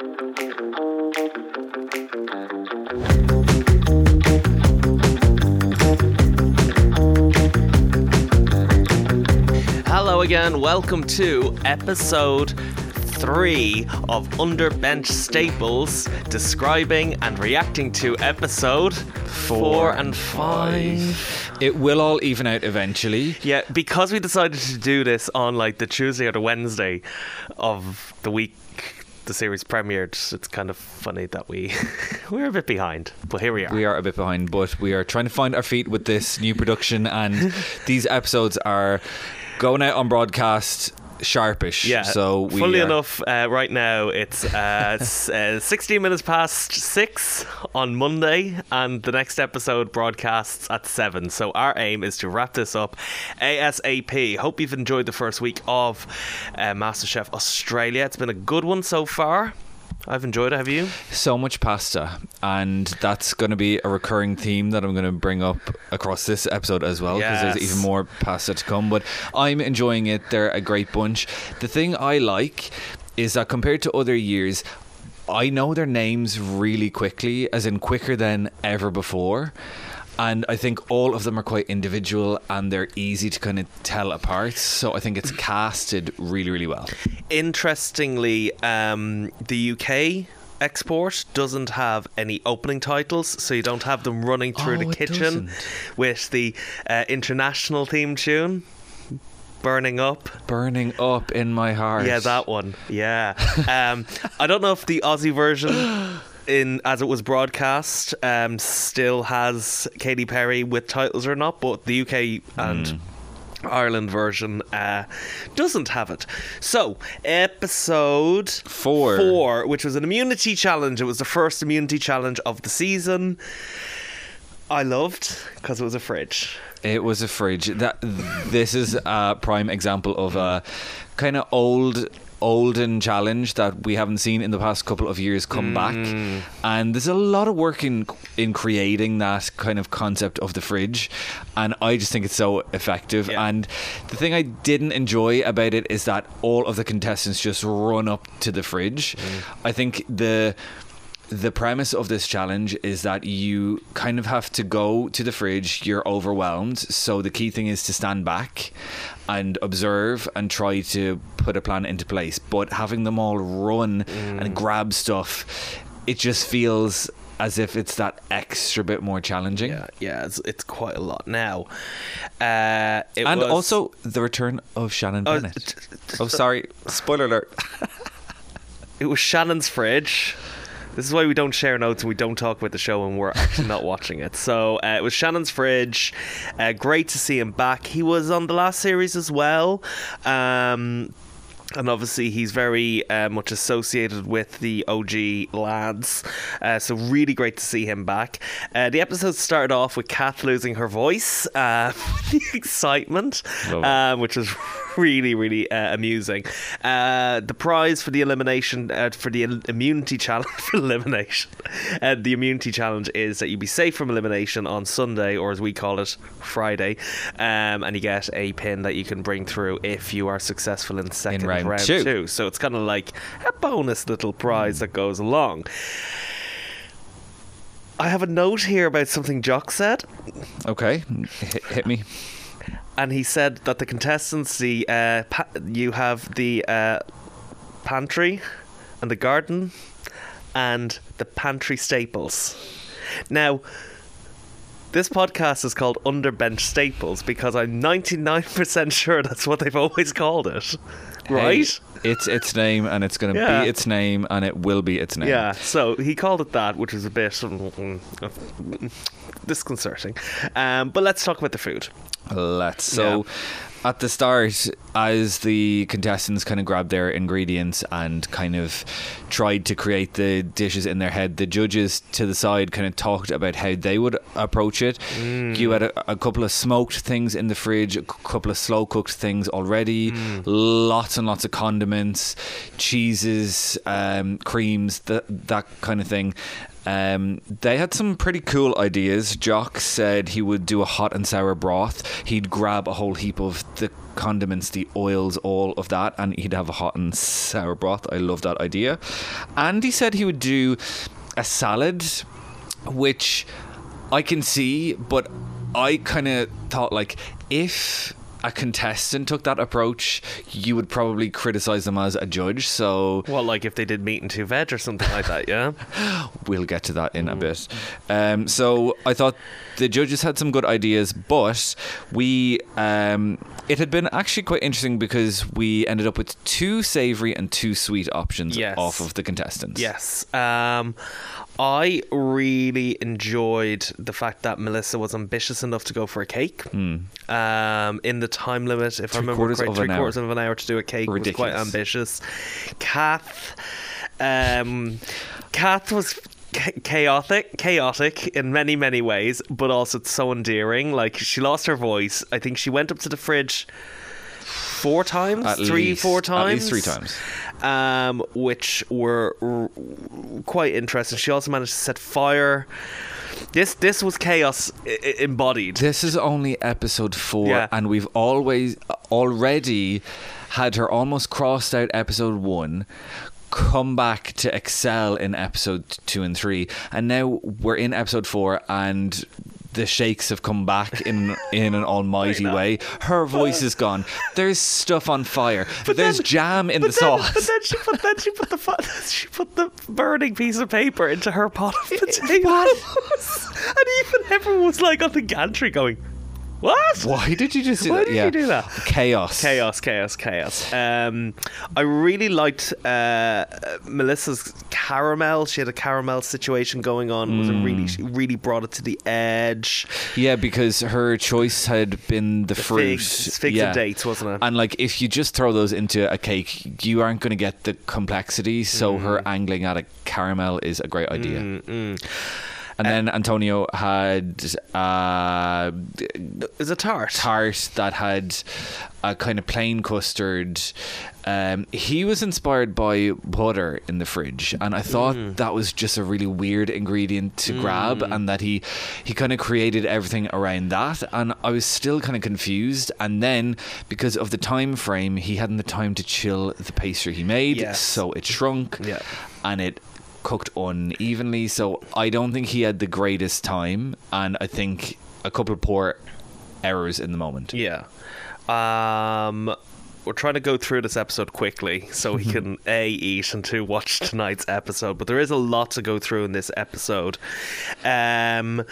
Hello again. Welcome to episode three of Underbench Staples, describing and reacting to episode four, and five. It will all even out eventually. Yeah, because we decided to do this on like the Tuesday or the Wednesday of the week the series premiered, it's kind of funny that we we're a bit behind. But here we are. We are a bit behind, but we are trying to find our feet with this new production, and these episodes are going out on broadcast sharpish. Yeah. So we fully are- enough, uh, right now it's uh, s- uh, 16 minutes past six on Monday, and the next episode broadcasts at seven. So our aim is to wrap this up ASAP. Hope you've enjoyed the first week of uh, MasterChef Australia. It's been a good one so far. I've enjoyed it. Have you? so much pasta, and that's going to be a recurring theme that I'm going to bring up across this episode as well because Yes. there's even more pasta to come. But I'm enjoying it. They're a great bunch. The thing I like is that compared to other years. I know their names really quickly, as in quicker than ever before. And I think all of them are quite individual and they're easy to kind of tell apart. So I think it's casted really, really well. Interestingly, um, the UK export doesn't have any opening titles, so you don't have them running through Oh, the kitchen with the uh, international theme tune. Burning up, Burning up in my heart. yeah, that one, yeah. Um, I don't know if the Aussie version, in as it was broadcast, um, still has Katy Perry with titles or not, but the UK and Hmm. Ireland version uh, doesn't have it. So, episode Four. four, which was an immunity challenge. It was the first immunity challenge of the season. I loved because it was a fridge. It was a fridge. That this is a prime example of a kind of old olden challenge that we haven't seen in the past couple of years come mm. back. And there's a lot of work in in creating that kind of concept of the fridge. And I just think it's so effective. Yeah. And the thing I didn't enjoy about it is that all of the contestants just run up to the fridge. Mm. I think the the premise of this challenge is that you kind of have to go to the fridge, you're overwhelmed. So the key thing is to stand back and observe and try to put a plan into place. But having them all run and grab stuff, it just feels as if it's that extra bit more challenging. Yeah, yeah, it's, it's quite a lot now. Uh, it And was- also the return of Shannon Oh, Bennett. Oh, sorry. Spoiler alert. it was Shannon's fridge. This is why we don't share notes and we don't talk about the show when we're actually not watching it. So uh, it was Shannon's fridge. Uh, great to see him back. He was on the last series as well. Um, and obviously, he's very uh, much associated with the OG lads. Uh, so, really great to see him back. Uh, the episode started off with Kath losing her voice, uh, the excitement, um, which was really, really uh, amusing. Uh, the prize for the elimination, uh, for the el- immunity challenge, for elimination, uh, the immunity challenge is that you be safe from elimination on Sunday, or as we call it, Friday, um, and you get a pin that you can bring through if you are successful in second round round two. two. So it's kind of like a bonus little prize that goes along. I have a note here about something Jock said. Okay. Hit, hit me. And he said that the contestants, the uh, pa- you have the uh, pantry and the garden and the pantry staples. Now, this podcast is called Underbench Staples because I'm 99% sure that's what they've always called it. Right? Hey, it's its name and it's going to Yeah. be its name and it will be its name. Yeah, so he called it that, which is a bit mm, disconcerting. Um, but let's talk about the food. Let's. So, at the start, as the contestants kind of grabbed their ingredients and kind of tried to create the dishes in their head, the judges to the side kind of talked about how they would approach it. You had a, a couple of smoked things in the fridge, a couple of slow cooked things already, lots and lots of condiments, cheeses, um, creams, th- that kind of thing. Um, they had some pretty cool ideas. Jock said he would do a hot and sour broth. He'd grab a whole heap of the condiments, the oils, all of that, and he'd have a hot and sour broth. I love that idea. And he said he would do a salad, which I can see, but I kind of thought like if a contestant took that approach, you would probably criticize them as a judge. So Well, like if they did meat and two veg or something like that, yeah. we'll get to that in a bit. Um, so I thought the judges had some good ideas, but we um, it had been actually quite interesting because we ended up with two savory and two sweet options Yes. off of the contestants. Yes. Um, I really enjoyed the fact that Melissa was ambitious enough to go for a cake. Um, in the time limit, if I Hmm. Remember correctly, three quarters hour. of an hour to do a cake was quite ambitious. Kath, um, Kath was chaotic, chaotic in many many ways, but also it's so endearing. Like she lost her voice. I think she went up to the fridge four times, At three, least- four at least three times. um, which were r- quite interesting. She also managed to set fire. This this was chaos I- I- embodied. This is only episode four, Yeah. and we've always already had her almost crossed out episode one. Come back to excel in episode two and three, and now we're in episode four, and the shakes have come back in in an almighty way. Her voice is gone. There's stuff on fire. But There's then- jam in the then, sauce. But then she put then she put the she put the burning piece of paper into her pot of potatoes, and even everyone was like on the gantry going, "What? Why did you just do Why that? did yeah. you do that? Chaos. Chaos, chaos, chaos. Um, I really liked uh, Melissa's caramel. She had a caramel situation going on. It was a really, Mm. she really brought it to the edge. Yeah, because her choice had been the, fruit. figs- figs yeah. and dates, wasn't it? And like, if you just throw those into a cake, you aren't going to get the complexity. So her angling at a caramel is a great idea. And then Antonio had uh, was a tart. tart that had a kind of plain custard. Um, he was inspired by butter in the fridge, and I thought Mm. that was just a really weird ingredient to grab, and that he he kind of created everything around that. And I was still kind of confused. And then because of the time frame, he hadn't the time to chill the pastry he made, Yes. so it shrunk, Yeah. and it cooked unevenly. So I don't think he had the greatest time, and I think a couple of poor errors in the moment. Yeah. Um, we're trying to go through this episode quickly so we can a eat and two watch tonight's episode. But there is a lot to go through in this episode. Um.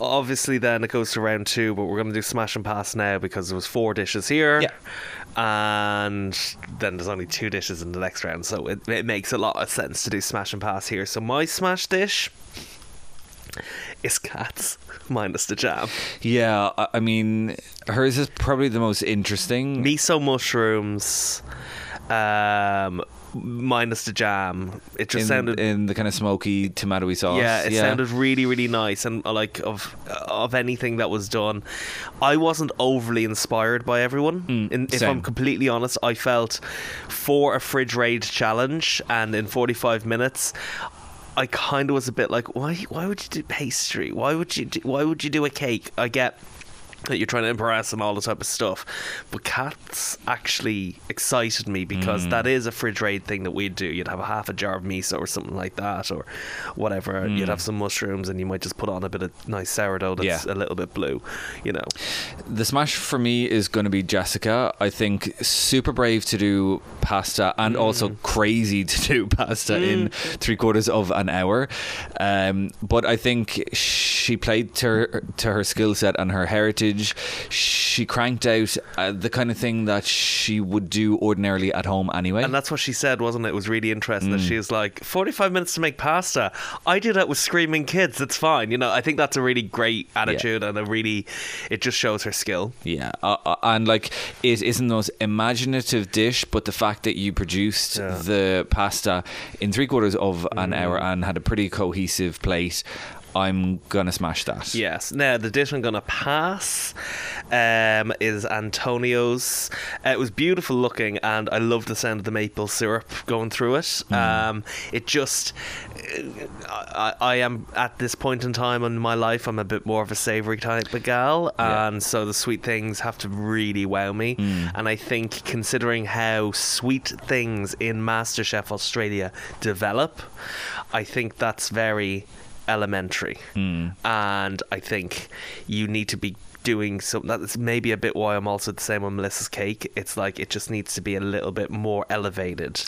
Obviously, then it goes to round two, but we're going to do smash and pass now because there was four dishes here, Yeah. and then there's only two dishes in the next round, so it, it makes a lot of sense to do smash and pass here. So my smash dish is Kath's minus the jam. Yeah, I- I mean, hers is probably the most interesting. miso mushrooms um minus the jam it just in, sounded in the kind of smoky tomatoey sauce. yeah it sounded really really nice and uh, like of of anything that was done i wasn't overly inspired by everyone Mm, in, if i'm completely honest i felt for a fridge raid challenge and in 45 minutes I kind of was a bit like, why? Why would you do pastry? Why would you? Do, why would you do a cake? I get that you're trying to impress and all the type of stuff, but Kath's actually excited me because Mm. that is a fridge raid thing that we'd do. You'd have a half a jar of miso or something like that, or whatever. You'd have some mushrooms, and you might just put on a bit of nice sourdough that's Mm. Yeah. a little bit blue. You know, The smash for me is going to be Jessica. I think super brave to do pasta and also Mm. crazy to do pasta in three quarters of an hour. Um, but I think she played to her, to her skill set and her heritage. She cranked out uh, the kind of thing that she would do ordinarily at home anyway. and that's what she said, wasn't it? It was really interesting Mm. that she was like, 45 minutes to make pasta. I do that with screaming kids. It's fine. You know, I think that's a really great attitude and a really, it just shows her skill. Yeah, uh, uh, and like it isn't the most imaginative dish, but the fact that you produced Yeah. the pasta in three quarters of an hour and had a pretty cohesive plate. I'm gonna smash that. Yes. Now the dish I'm gonna pass um, is Antonio's. Uh, it was beautiful looking, and I love the sound of the maple syrup going through it. Um, it just, I, I am at this point in time in my life, I'm a bit more of a savoury type of gal, Yeah. and so the sweet things have to really wow me. And I think considering how sweet things in MasterChef Australia develop, I think that's very elementary. And I think you need to be doing something that's maybe a bit why I'm also the same on Melissa's cake. It's like it just needs to be a little bit more elevated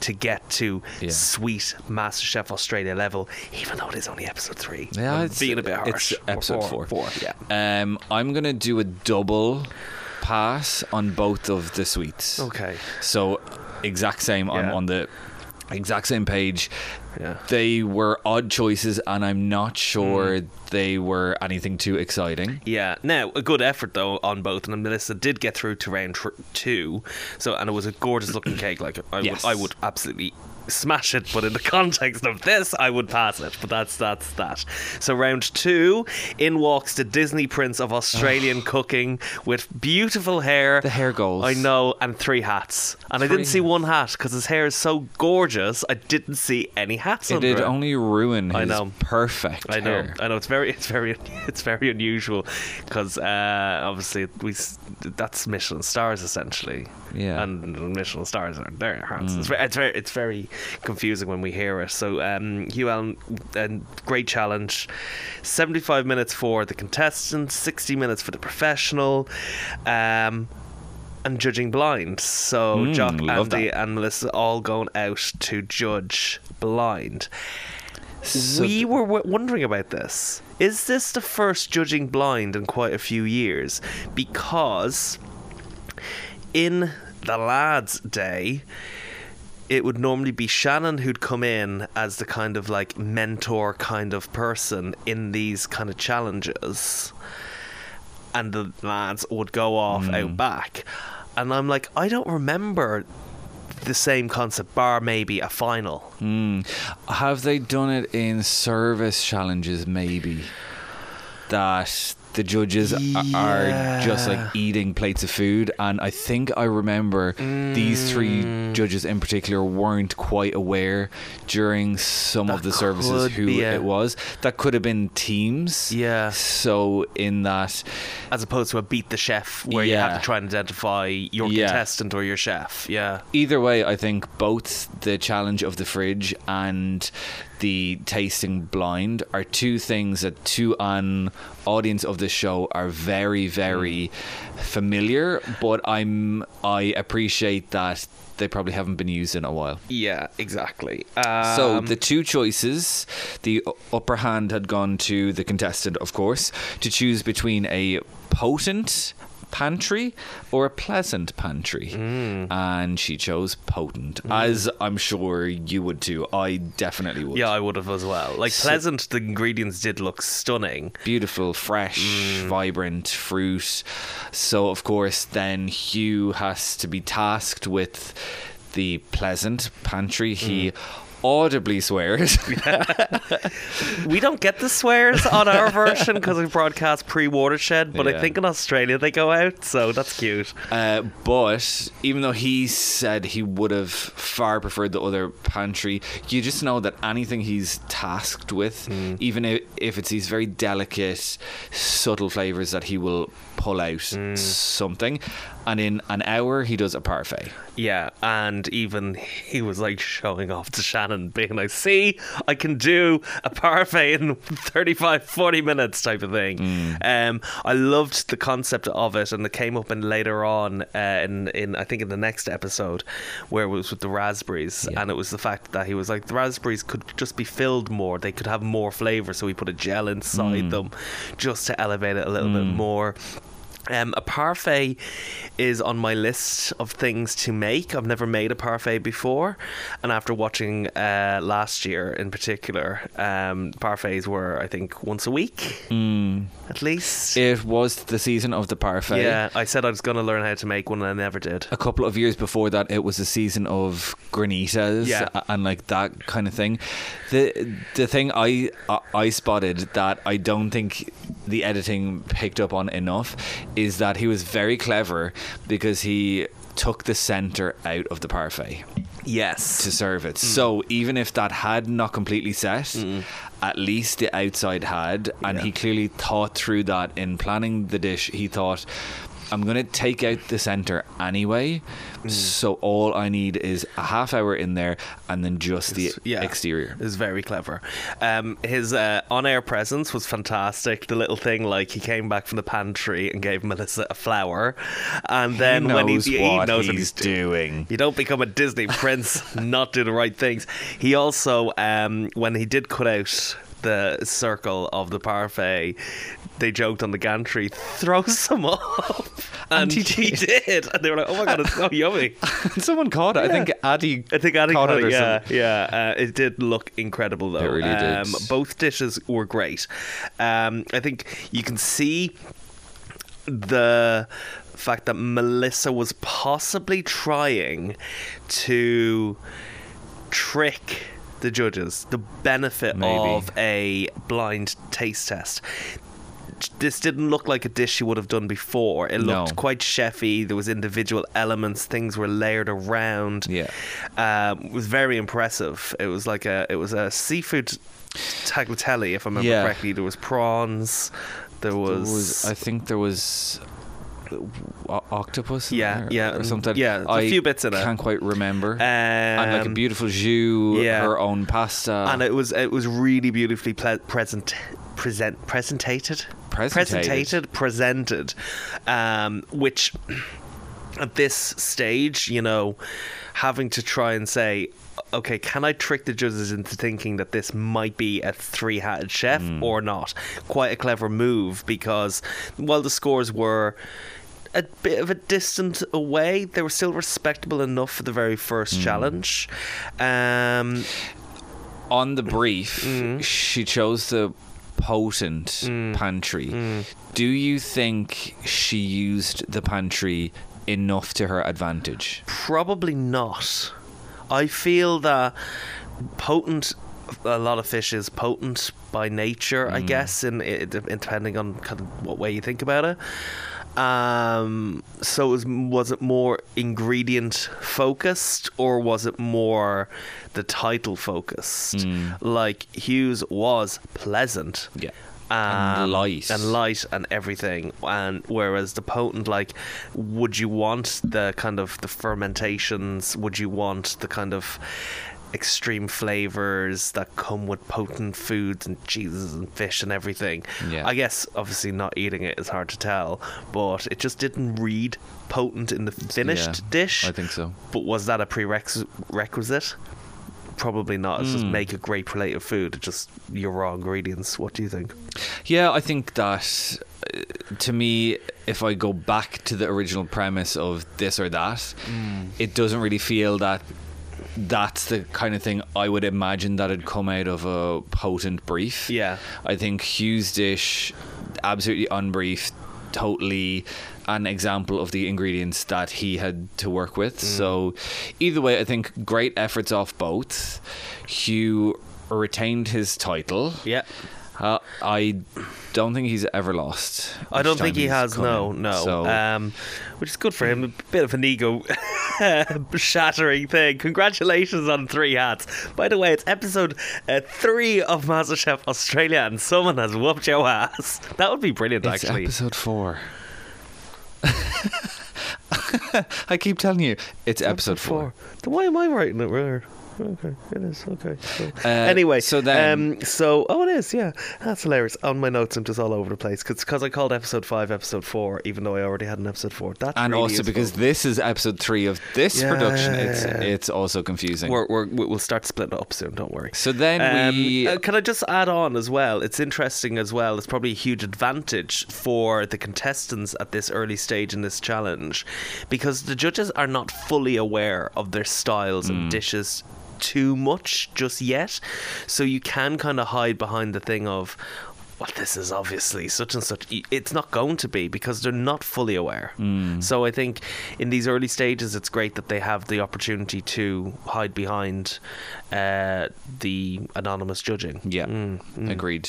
to get to Yeah. sweet MasterChef Australia level, even though it is only episode three. Yeah, I'm it's- being a bit harsh. It's episode four. four. Four, yeah. Um, I'm gonna do a double pass on both of the sweets. Okay. So exact same. I'm Yeah. on the exact same page. Yeah. They were odd choices, and I'm not sure Mm. they were anything too exciting. Yeah. Now, a good effort though on both, and Melissa did get through to round tr- two. So, and it was a gorgeous looking cake. Like I, Yes. would, I would absolutely smash it, but in the context of this, I would pass it. But that's that's that. So, round two, in walks the Disney Prince of Australian cooking with beautiful hair. The hair goals. I know, and three hats. And I didn't see one hat because his hair is so gorgeous. I didn't see any hats It did only ruin his I know. perfect I know, hair. I know. It's very, it's very, it's very unusual because uh, obviously we that's Michelin stars essentially. Yeah. and Michelin stars aren't there. It's, very, it's very, it's very confusing when we hear it. So, um, Hugh Allen, and great challenge. Seventy-five minutes for the contestant, sixty minutes for the professional. Um, and judging blind. So Mm, Jock, Andy, that. and Melissa all going out to judge blind So we were w- wondering about this. Is this the first judging blind in quite a few years? Because in the lads' day, it would normally be Shannon who'd come in as the kind of like mentor kind of person in these kind of challenges, and the lads would go off out back. And I'm like, I don't remember the same concept, bar maybe a final. Mm. Have they done it in service challenges? Maybe that the judges a- are just like eating plates of food, and I think I remember these three Mm. judges in particular weren't quite aware during some of the services who a- it was. That could have been teams. Yeah. So in that, as opposed to a beat the chef where you have to try and identify your Yeah. contestant or your chef. Yeah. either way, I think both the challenge of the fridge and the tasting blind are two things that to an audience of the show are very, very familiar. But I'm I appreciate that they probably haven't been used in a while. Yeah, exactly. So Um, the two choices, the upper hand had gone to the contestant, of course, to choose between a potent pantry or a pleasant pantry, Mm. and she chose potent, as I'm sure you would too. I definitely would. yeah, I would have as well. Like So- pleasant, the ingredients did look stunning. beautiful, fresh, Mm. vibrant fruit. So, of course, then Hugh has to be tasked with the pleasant pantry. He Mm. Audibly swears. We don't get the swears on our version because we broadcast pre-watershed, but I think in Australia they go out, so that's cute. Uh, but even though he said he would have far preferred the other pantry, you just know that anything he's tasked with, even if, if it's these very delicate, subtle flavors, that he will pull out something. And in an hour, he does a parfait. Yeah, and even he was like showing off to Shannon, being like, see, I can do a parfait in 35, 40 minutes type of thing. Um, I loved the concept of it, and it came up in later on uh, in, in, I think, in the next episode, where it was with the raspberries, Yeah. and it was the fact that he was like, the raspberries could just be filled more, they could have more flavour, so he put a gel inside them just to elevate it a little bit more. Um, a parfait is on my list of things to make. I've never made a parfait before, and after watching uh, last year in particular, um, parfaits were I think once a week at least. It was the season of the parfait. yeah, I said I was going to learn how to make one, and I never did. a couple of years before that, it was a season of granitas Yeah. and like that kind of thing. The the thing I I- I spotted that I don't think the editing picked up on enough is that he was very clever because he took the center out of the parfait Yes. to serve it. Mm. So even if that had not completely set, at least the outside had, and Yeah. he clearly thought through that in planning the dish. He thought, I'm going to take out the center anyway, so all I need is a half hour in there and then just the yeah. exterior. Was very clever. Um, his uh, on-air presence was fantastic. The little thing, like he came back from the pantry and gave Melissa a flower, and then he when he, what he knows he's what he's doing. doing. You don't become a Disney prince not do the right things. He also, um, when he did cut out the circle of the parfait, they joked on the gantry, throw some up. And, And he he did. And they were like, oh my God, it's so yummy. Someone caught it. I think Adi. I think Adi caught caught it or it. Yeah, something. yeah. Uh, it did look incredible though. It really did. Um, both dishes were great. Um, I think you can see the fact that Melissa was possibly trying to trick the judges, the benefit Maybe. of a blind taste test. This didn't look like a dish she would have done before. It No. looked quite chefy. There was individual elements. Things were layered around. Yeah. um, it was very impressive. It was like a it was a seafood tagliatelle, if I remember Yeah. correctly. There was prawns. There There was, was, I think there was octopus. Yeah, there yeah, or something. yeah, there's a few bits in it. I can't quite remember. um, and like a beautiful jus, yeah. her own pasta. and it was it was really beautifully ple- present present presentated Presentated. presentated presented um, which at this stage you know having to try and say okay can i trick the judges into thinking that this might be a three-hatted chef or not quite a clever move because while the scores were a bit of a distant away. They were still respectable enough for the very first challenge. Um, on the brief, Mm. she chose the potent pantry. Mm. Do you think she used the pantry enough to her advantage? Probably not. I feel that potent. A lot of fish is potent by nature, I guess, in, in depending on kind of what way you think about it. Um, so was was it more ingredient focused or was it more the title focused? Like Hugh's was pleasant, Yeah. And um, light. and light and everything and whereas the potent like would you want the kind of the fermentations would you want the kind of extreme flavors that come with potent foods and cheeses and fish and everything Yeah. i guess obviously not eating it is hard to tell but it just didn't read potent in the finished Yeah, dish I think so. but was that a prerequisite probably not it's just Hmm. make a great plate of food it's just your raw ingredients what do you think Yeah, I think that uh, to me, if I go back to the original premise of this or that, Mm. it doesn't really feel that that's the kind of thing I would imagine that had come out of a potent brief. Yeah. I think Hugh's dish, absolutely unbriefed, totally an example of the ingredients that he had to work with. Mm. So, either way, I think great efforts off both. Hugh retained his title. yeah Uh, I don't think he's ever lost. I don't think he has. No, in. no. So um, which is good for him. A bit of an ego shattering thing. Congratulations on three hats. By the way, it's episode uh, three of MasterChef Australia, and someone has whooped your ass. That would be brilliant, it's actually. episode four. I keep telling you, it's episode four. Then why am I writing it weird? Okay, it is okay. Cool. Uh, anyway, so then- um, so oh, it is. Yeah, that's hilarious. On my notes, I'm just all over the place because I called episode five episode four, even though I already had an episode four. That's and really also because this is episode three of this Yeah. production, it's it's also confusing. we're, we're, we'll start splitting up soon. Don't worry. so then Um, we uh, can I just add on as well? It's interesting as well. It's probably a huge advantage for the contestants at this early stage in this challenge because the judges are not fully aware of their styles Hmm. and dishes too much just yet. So you can kind of hide behind the thing of. Well, this is obviously such and such. It's not going to be because they're not fully aware. Hmm. So I think in these early stages, it's great that they have the opportunity to hide behind uh, the anonymous judging. yeah, Mm, mm. agreed.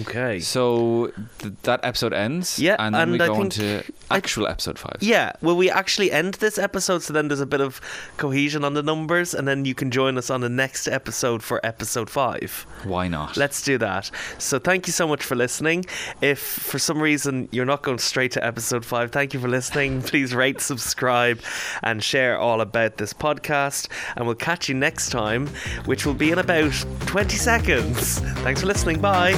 Okay. So th- that episode ends, Yeah, and then and we I go on think- to I- actual episode five. Yeah, will we actually end this episode so then there's a bit of cohesion on the numbers and then you can join us on the next episode for episode 5? Why not? Let's do that. So thank you so much for listening. If for some reason you're not going straight to episode 5, thank you for listening. Please rate, subscribe and share all about this podcast and we'll catch you next time which will be in about 20 seconds. Thanks for listening. Bye.